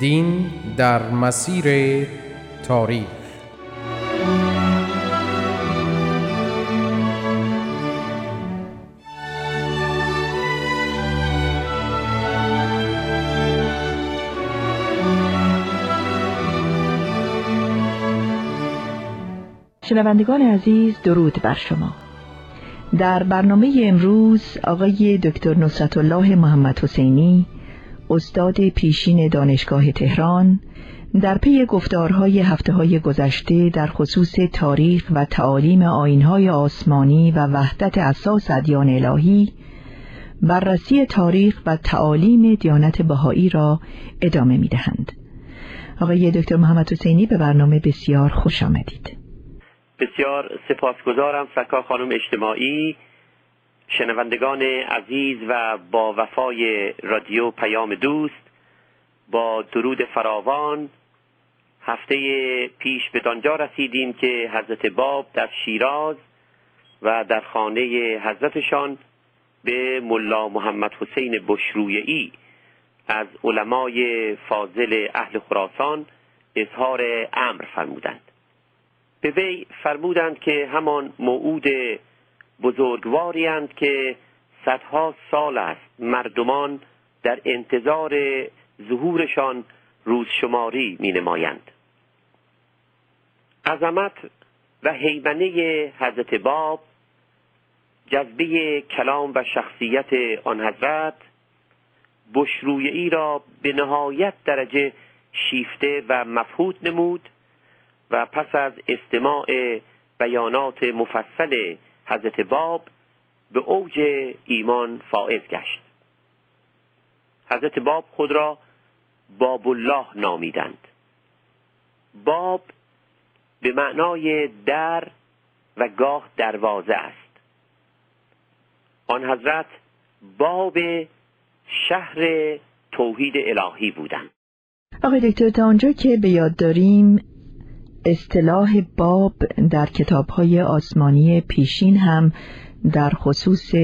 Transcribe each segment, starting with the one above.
دین در مسیر تاریخ. شنوندگان عزیز درود بر شما. در برنامه امروز آقای دکتر نصرت الله محمد حسینی استاد پیشین دانشگاه تهران در پی گفتارهای هفته های گذشته در خصوص تاریخ و تعالیم آینهای آسمانی و وحدت اساس ادیان الهی بررسی تاریخ و تعالیم دیانت بهایی را ادامه می دهند. آقای دکتر محمد حسینی به برنامه بسیار خوش آمدید. بسیار سپاسگزارم سکا خانم اجتماعی شنوندگان عزیز و با وفای رادیو پیام دوست با درود فراوان هفته پیش به دانجا رسیدیم که حضرت باب در شیراز و در خانه حضرتشان به ملا محمد حسین بشرویعی از علمای فاضل اهل خراسان اظهار امر فرمودند. به وی فرمودند که همان موعود بزرگواریند که صدها سال است مردمان در انتظار ظهورشان روزشماری می نمایند عظمت و حیبنه حضرت باب جذبه کلام و شخصیت آن حضرت بشرویعی را به نهایت درجه شیفته و مفهود نمود و پس از استماع بیانات مفصل حضرت باب به اوج ایمان فائز گشت. حضرت باب خود را باب الله نامیدند. باب به معنای در و گاه دروازه است. آن حضرت باب شهر توحید الهی بودند. آقای دکتر تا آنجا که به یاد داریم اصطلاح باب در کتابهای آسمانی پیشین هم در خصوص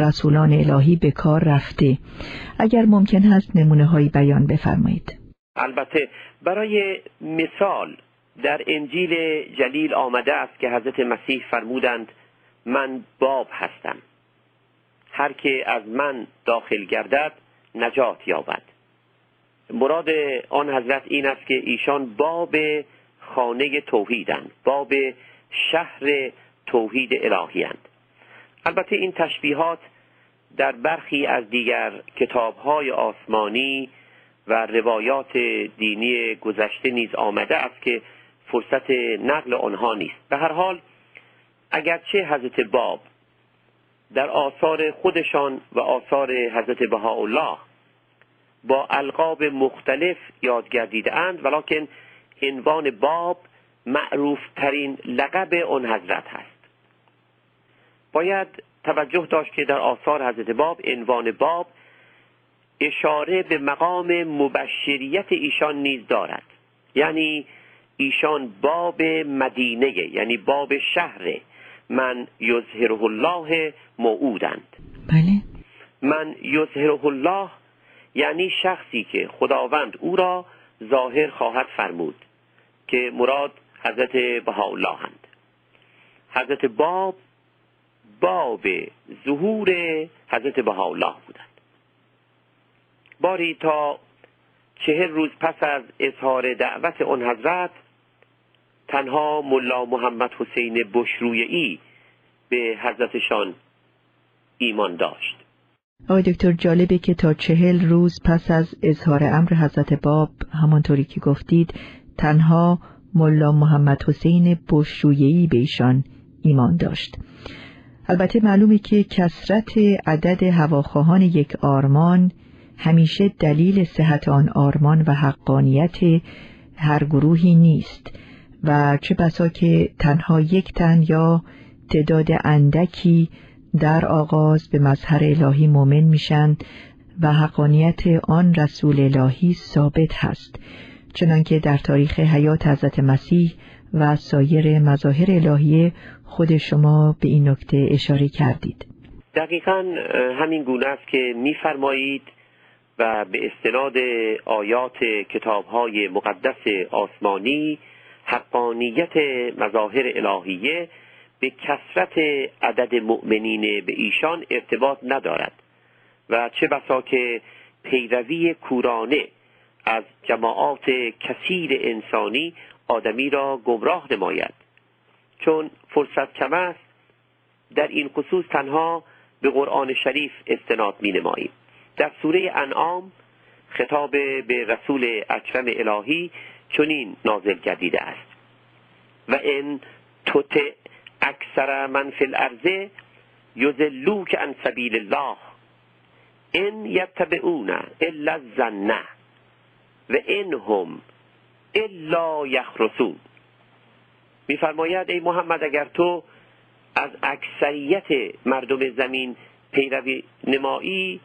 رسولان الهی به کار رفته. اگر ممکن هست نمونه هایی بیان بفرمایید. البته برای مثال در انجیل جلیل آمده است که حضرت مسیح فرمودند من باب هستم. هر که از من داخل گردد نجات یابد. مراد آن حضرت این است که ایشان باب خانه توحیدند باب شهر توحید الهیند البته این تشبیهات در برخی از دیگر کتابهای آسمانی و روایات دینی گذشته نیز آمده است که فرصت نقل آنها نیست. به هر حال اگرچه حضرت باب در آثار خودشان و آثار حضرت بهاءالله با القاب مختلف یاد گردیده اند ولیکن عنوان باب معروف ترین لقب آن حضرت هست. باید توجه داشت که در آثار حضرت باب عنوان باب اشاره به مقام مبشریت ایشان نیز دارد. یعنی ایشان باب مدینه یعنی باب شهر. من یظهره الله موعودند. بله. من یظهره الله یعنی شخصی که خداوند او را ظاهر خواهد فرمود. که مراد حضرت بهاءالله هند حضرت باب باب ظهور حضرت بهاءالله بودند. باری تا چهل روز پس از اظهار دعوت آن حضرت تنها ملا محمد حسین بشرویعی به حضرتشان ایمان داشت. آقای دکتر جالبه که تا چهل روز پس از اظهار امر حضرت باب همانطوری که گفتید تنها ملا محمد حسین بشرویهی به ایشان ایمان داشت. البته معلومه که کسرت عدد هواخواهان یک آرمان همیشه دلیل صحت آن آرمان و حقانیت هر گروهی نیست و چه بسا که تنها یک تن یا تعداد اندکی در آغاز به مظهر الهی مؤمن میشند و حقانیت آن رسول الهی ثابت هست. چنانکه در تاریخ حیات حضرت مسیح و سایر مظاهر الهی خود شما به این نکته اشاره کردید. دقیقا همین گونه است که میفرمایید و به استناد آیات کتاب های مقدس آسمانی حقانیت مظاهر الهیه به کسرت عدد مؤمنین به ایشان ارتباط ندارد. و چه بسا که پیروی کورانه از جماعات کثیر انسانی آدمی را گمراه نماید. چون فرصت کم است در این خصوص تنها به قرآن شریف استناد می نماییم. در سوره انعام خطاب به رسول اکرم الهی چنین نازل گردیده است. و ان توت اکثر من فی الارض یذلوک عن سبیل الله ان یتبعون الا الظن. و ان هم الا یخرسون. میفرماید ای محمد اگر تو از اکثریت مردم زمین پیروی نمایی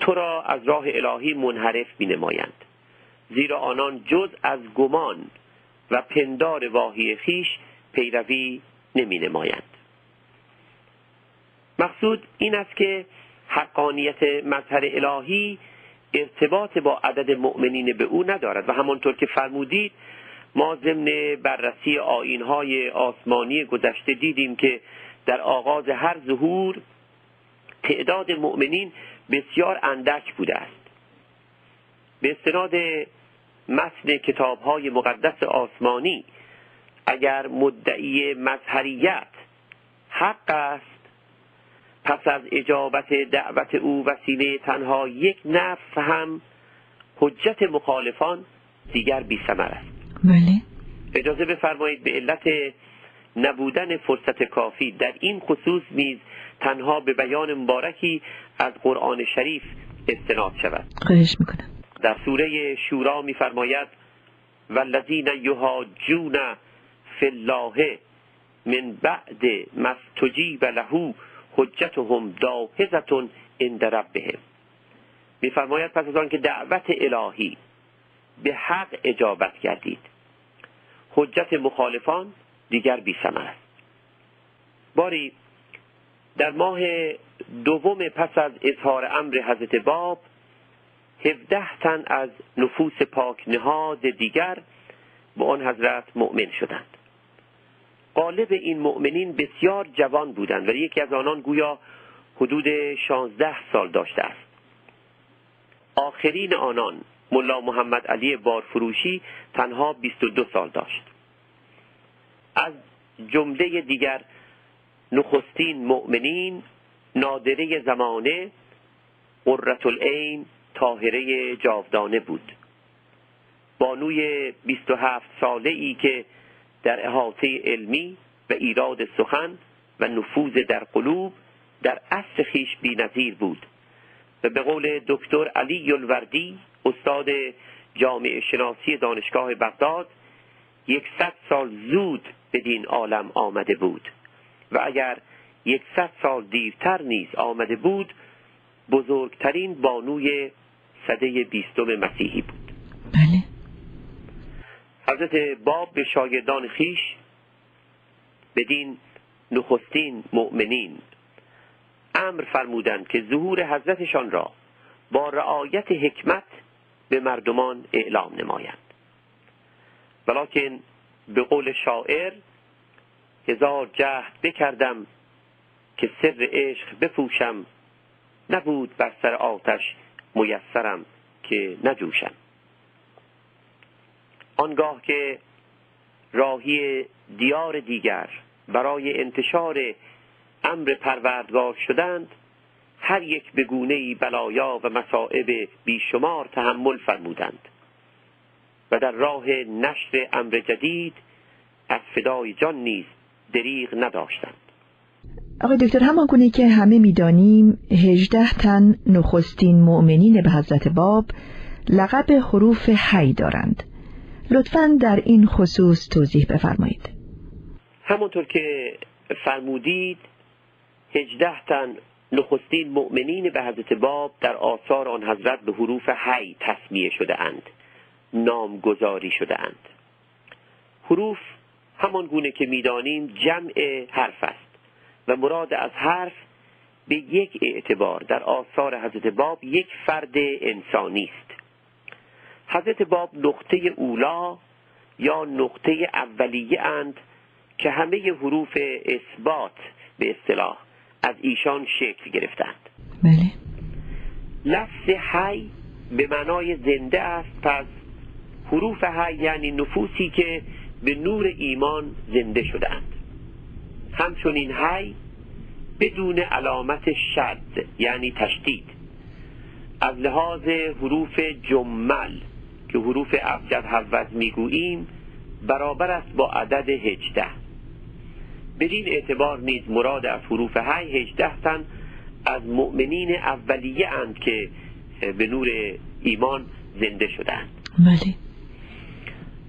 تو را از راه الهی منحرف می نمایند زیرا آنان جز از گمان و پندار واهی خیش پیروی نمی نمایند مقصود این است که حقانیت مظهر الهی ارتباط با عدد مؤمنین به او ندارد. و همانطور که فرمودید ما ضمن بررسی آینهای آسمانی گذشته دیدیم که در آغاز هر ظهور تعداد مؤمنین بسیار اندک بوده است. به استناد متن کتاب های مقدس آسمانی اگر مدعی مظهریت حق است پس از اجابت دعوت او وسیله تنها یک نفس هم حجت مخالفان دیگر بی است. بله. اجازه بفرمایید به علت نبودن فرصت کافی در این خصوص نیز تنها به بیان مبارکی از قرآن شریف استناد شود. خواهش می‌کنم. در سوره شورا میفرماید والذین یهاجون فی الله من بعد مستجیب له حجتهم داهزتون عند ربهم. میفرماید پس از آن که دعوت الهی به حق اجابت کردید حجت مخالفان دیگر بی است. باری در ماه دوم پس از اظهار امر حضرت باب هفده تن از نفوس پاک نهاد دیگر به آن حضرت مؤمن شدند. قالب این مؤمنین بسیار جوان بودند و یکی از آنان گویا حدود شانزده سال داشته است. آخرین آنان ملا محمد علی بارفروشی تنها 22 سال داشت. از جمله دیگر نخستین مؤمنین نادره زمانه قررت العین تاهره جاودانه بود. بانوی 27 ساله ای که در احاطه علمی و ایراد سخن و نفوذ در قلوب در اصل خیش بی نظیر بود. و به قول دکتر علی الوردی استاد جامعه شناسی دانشگاه بغداد یکصد سال زود به دین عالم آمده بود و اگر یکصد سال دیرتر نیز آمده بود بزرگترین بانوی صده بیستم مسیحی بود. حضرت باب به شاگردان خیش بدین نخستین مؤمنین. امر فرمودند که ظهور حضرتشان را با رعایت حکمت به مردمان اعلام نمایند. ولیکن به قول شاعر هزار جهد بکردم که سر عشق بفوشم نبود بر سر آتش میسرم که نجوشم. آنگاه که راهی دیار دیگر برای انتشار امر پروردگار شدند هر یک به گونه بلایا و مصائب بیشمار تحمل فرمودند و در راه نشر امر جدید از فدای جان نیز دریغ نداشتند. آقای دکتر همان گونه که همه می‌دانیم هجده تن نخستین مؤمنین به حضرت باب لقب حروف حی دارند. لطفا در این خصوص توضیح بفرمایید. همونطور که فرمودید هجده تن نخستین مؤمنین به حضرت باب در آثار آن حضرت به حروف حی تصمیه شده اند نامگذاری شده اند حروف همان گونه که می‌دانیم جمع حرف است و مراد از حرف به یک اعتبار در آثار حضرت باب یک فرد انسانی است. حضرت باب نقطه اولا یا نقطه اولیه اند که همه حروف اثبات به اصطلاح از ایشان شکل گرفتند. بله. لفظ حی به معنای زنده است پس حروف حی یعنی نفوسی که به نور ایمان زنده شدند همچنین حی بدون علامت شد یعنی تشدید. از لحاظ حروف جمل که حروف ابجد حوض می‌گوییم برابر است با عدد هجده. بدین اعتبار نیز مراد از حروف های هجده تن از مؤمنین اولیه اند که به نور ایمان زنده شدند. بله.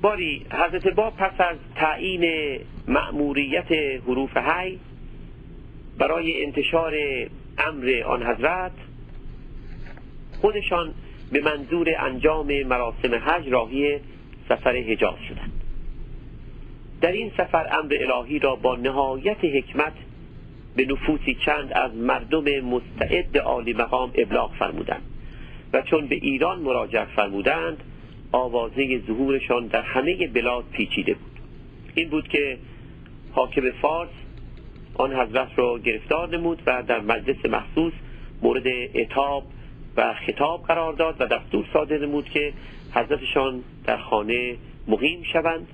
باری حضرت با پس از تعیین مأموریت حروف های برای انتشار امر آن حضرت خودشان به منظور انجام مراسم حج راهی سفر حجاز شدند. در این سفر امر الهی را با نهایت حکمت به نفوسی چند از مردم مستعد عالی مقام ابلاغ فرمودند و چون به ایران مراجعت فرمودند آوازه ظهورشان در همه بلاد پیچیده بود. این بود که حاکم فارس آن حضرت را گرفتار نمود و در مجلس مخصوص مورد اتاب و خطاب قرار داد و دستور صادر نمود که حضرتشان در خانه مقیم شوند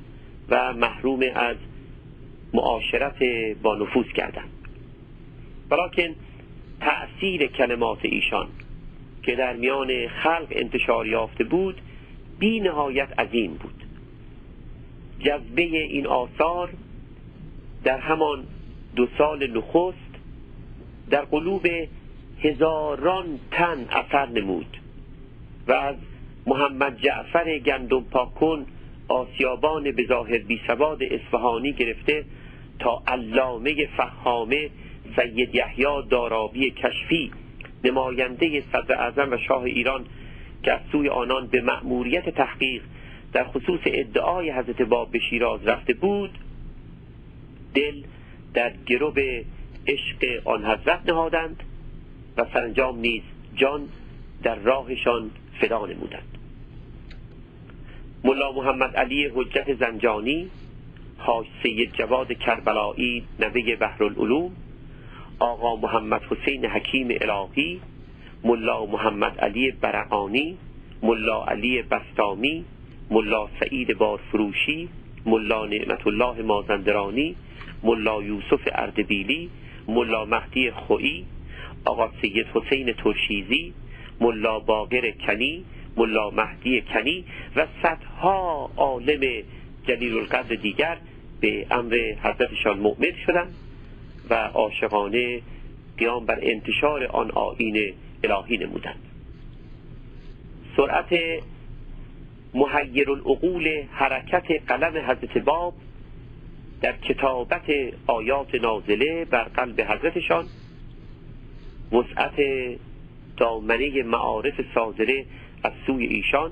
و محروم از معاشرت با نفوذ کردند. ولیکن تأثیر کلمات ایشان که در میان خلق انتشار یافته بود بی نهایت عظیم بود. جذبه این آثار در همان دو سال نخست در قلوب هزاران تن اثر نمود و از محمد جعفر گندم پاکن آسیابان به ظاهر بی سواد اصفهانی گرفته تا علامه فهامه سید یحیی دارابی کشفی نماینده صدر اعظم و شاه ایران که از سوی آنان به مأموریت تحقیق در خصوص ادعای حضرت باب به شیراز رفته بود دل در گروب عشق آن حضرت نهادند. و سرانجام نیز جان در راهشان فدا نمودند. ملا محمد علی حجت زنجانی حاج سید جواد کربلایی نوه بحرالعلوم آقا محمد حسین حکیم الهی ملا محمد علی برعانی ملا علی بستامی ملا سعید بارفروشی ملا نعمت الله مازندرانی ملا یوسف اردبیلی ملا مهدی خویی آقا سید حسین ترشیزی ملا باقر کنی ملا مهدی کنی و صدها عالم جلیل القدر دیگر به امر حضرتشان مؤمن شدند و عاشقانه قیام بر انتشار آن آین الهی نمودند سرعت محیر العقول حرکت قلم حضرت باب در کتابت آیات نازله بر قلب حضرتشان وسعت دامنه معارف صادره از سوی ایشان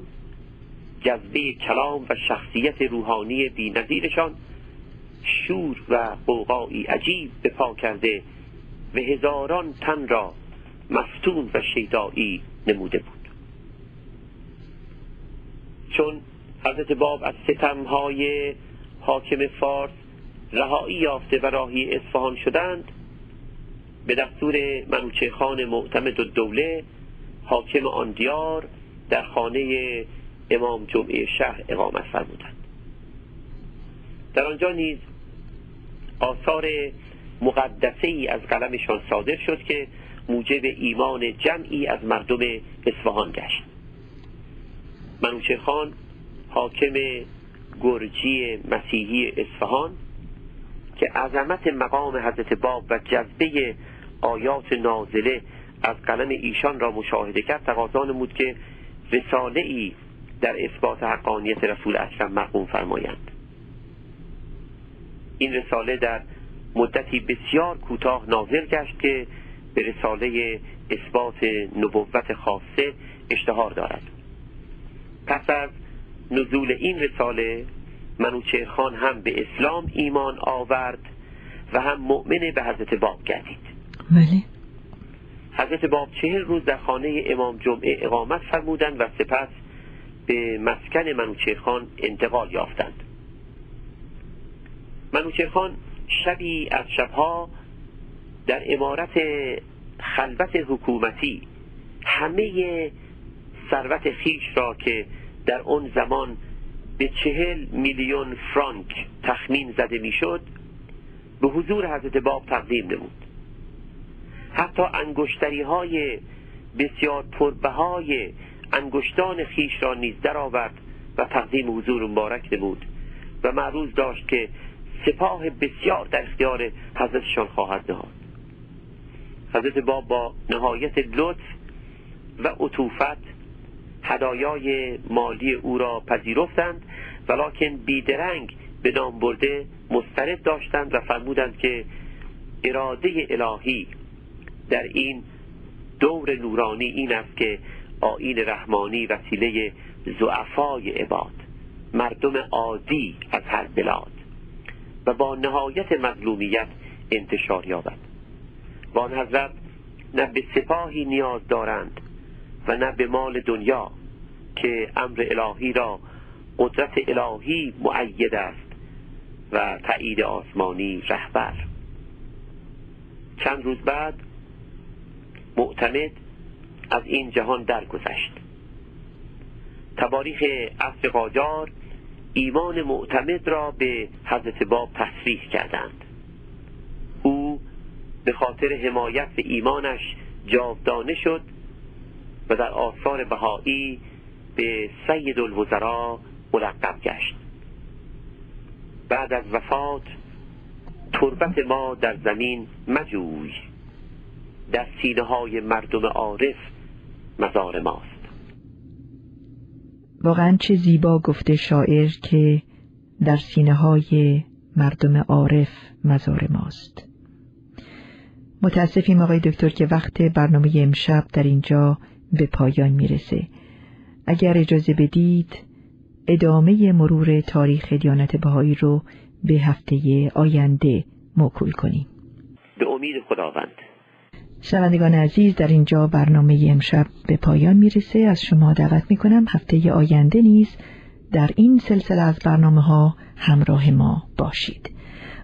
جذبه کلام و شخصیت روحانی بینظیرشان شور و قوقایی عجیب به پا کرده و هزاران تن را مفتون و شیدایی نموده بود. چون حضرت باب از ستمهای حاکم فارس رهایی یافته و راهی اصفهان شدند به دستور منوچه خان معتمد و دوله حاکم آن دیار در خانه امام جمعه شهر اقامت فرمودند. در آنجا نیز آثار مقدسه ای از قلمشان صادر شد که موجب ایمان جمعی از مردم اصفهان گشت. منوچه خان حاکم گرجی مسیحی اصفهان که عظمت مقام حضرت باب و جذبه آیات نازله از قلم ایشان را مشاهده کرد. تقاضا نمود که رساله ای در اثبات حقانیت رسول اکرم مقوم فرمایند. این رساله در مدتی بسیار کوتاه نازل گشت که به رساله اثبات نبوت خاصه اشتهار دارد. پس از نزول این رساله منوچه خان هم به اسلام ایمان آورد و هم مؤمن به حضرت باب گردید. بله. حضرت باب چهل روز در خانه امام جمعه اقامت فرمودند و سپس به مسکن منوچه خان انتقال یافتند. منوچه خان شبی از شبها در امارت خلوت حکومتی همه ثروت خیش را که در اون زمان به چهل میلیون فرانک تخمین زده می‌شد به حضور حضرت باب تقدیم نمود. حتی انگشتری های بسیار پربهای انگشتان خیش را نیز درآورد و تقدیم حضور مبارک نمود و معروض داشت که سپاه بسیار در اختیار حضرتشان خواهد نهاد. حضرت باب با نهایت لطف و عطوفت هدایای مالی او را پذیرفتند ولیکن بیدرنگ به نام برده مسترد داشتند و فرمودند که اراده الهی در این دور نورانی این است که آین رحمانی وسیله زعفای عباد مردم عادی از هر بلاد و با نهایت مظلومیت انتشار یابد. و آن حضرت نه به سپاهی نیاز دارند و نه به مال دنیا که امر الهی را قدرت الهی معید است و تایید آسمانی رهبر. چند روز بعد معتمد از این جهان درگذشت. تباریخ عصر قاجار ایمان معتمد را به حضرت باب تصریح کردند. او به خاطر حمایت ایمانش جاودانه شد و در آثار بهایی به سید الوزراء ملقب گشت. بعد از وفات تربت ما در زمین مجوی در سینه های مردم عارف مزار ماست. واقعا چه زیبا گفته شاعر که در سینه های مردم عارف مزار ماست. متاسفیم آقای دکتر که وقت برنامه امشب در اینجا به پایان می‌رسه. اگر اجازه بدید ادامه مرور تاریخ دیانت بهایی رو به هفته آینده موکول کنیم. به امید خداوند. شنوندگان عزیز در اینجا برنامه امشب به پایان می‌رسه. از شما دعوت می‌کنم هفته آینده نیز در این سلسله از برنامه ها همراه ما باشید.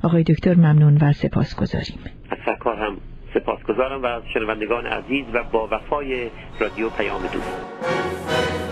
آقای دکتر ممنون و سپاس گذاریم. از هم سپاسگزارم و از شنوندگان عزیز و با وفای رادیو پیام دوست.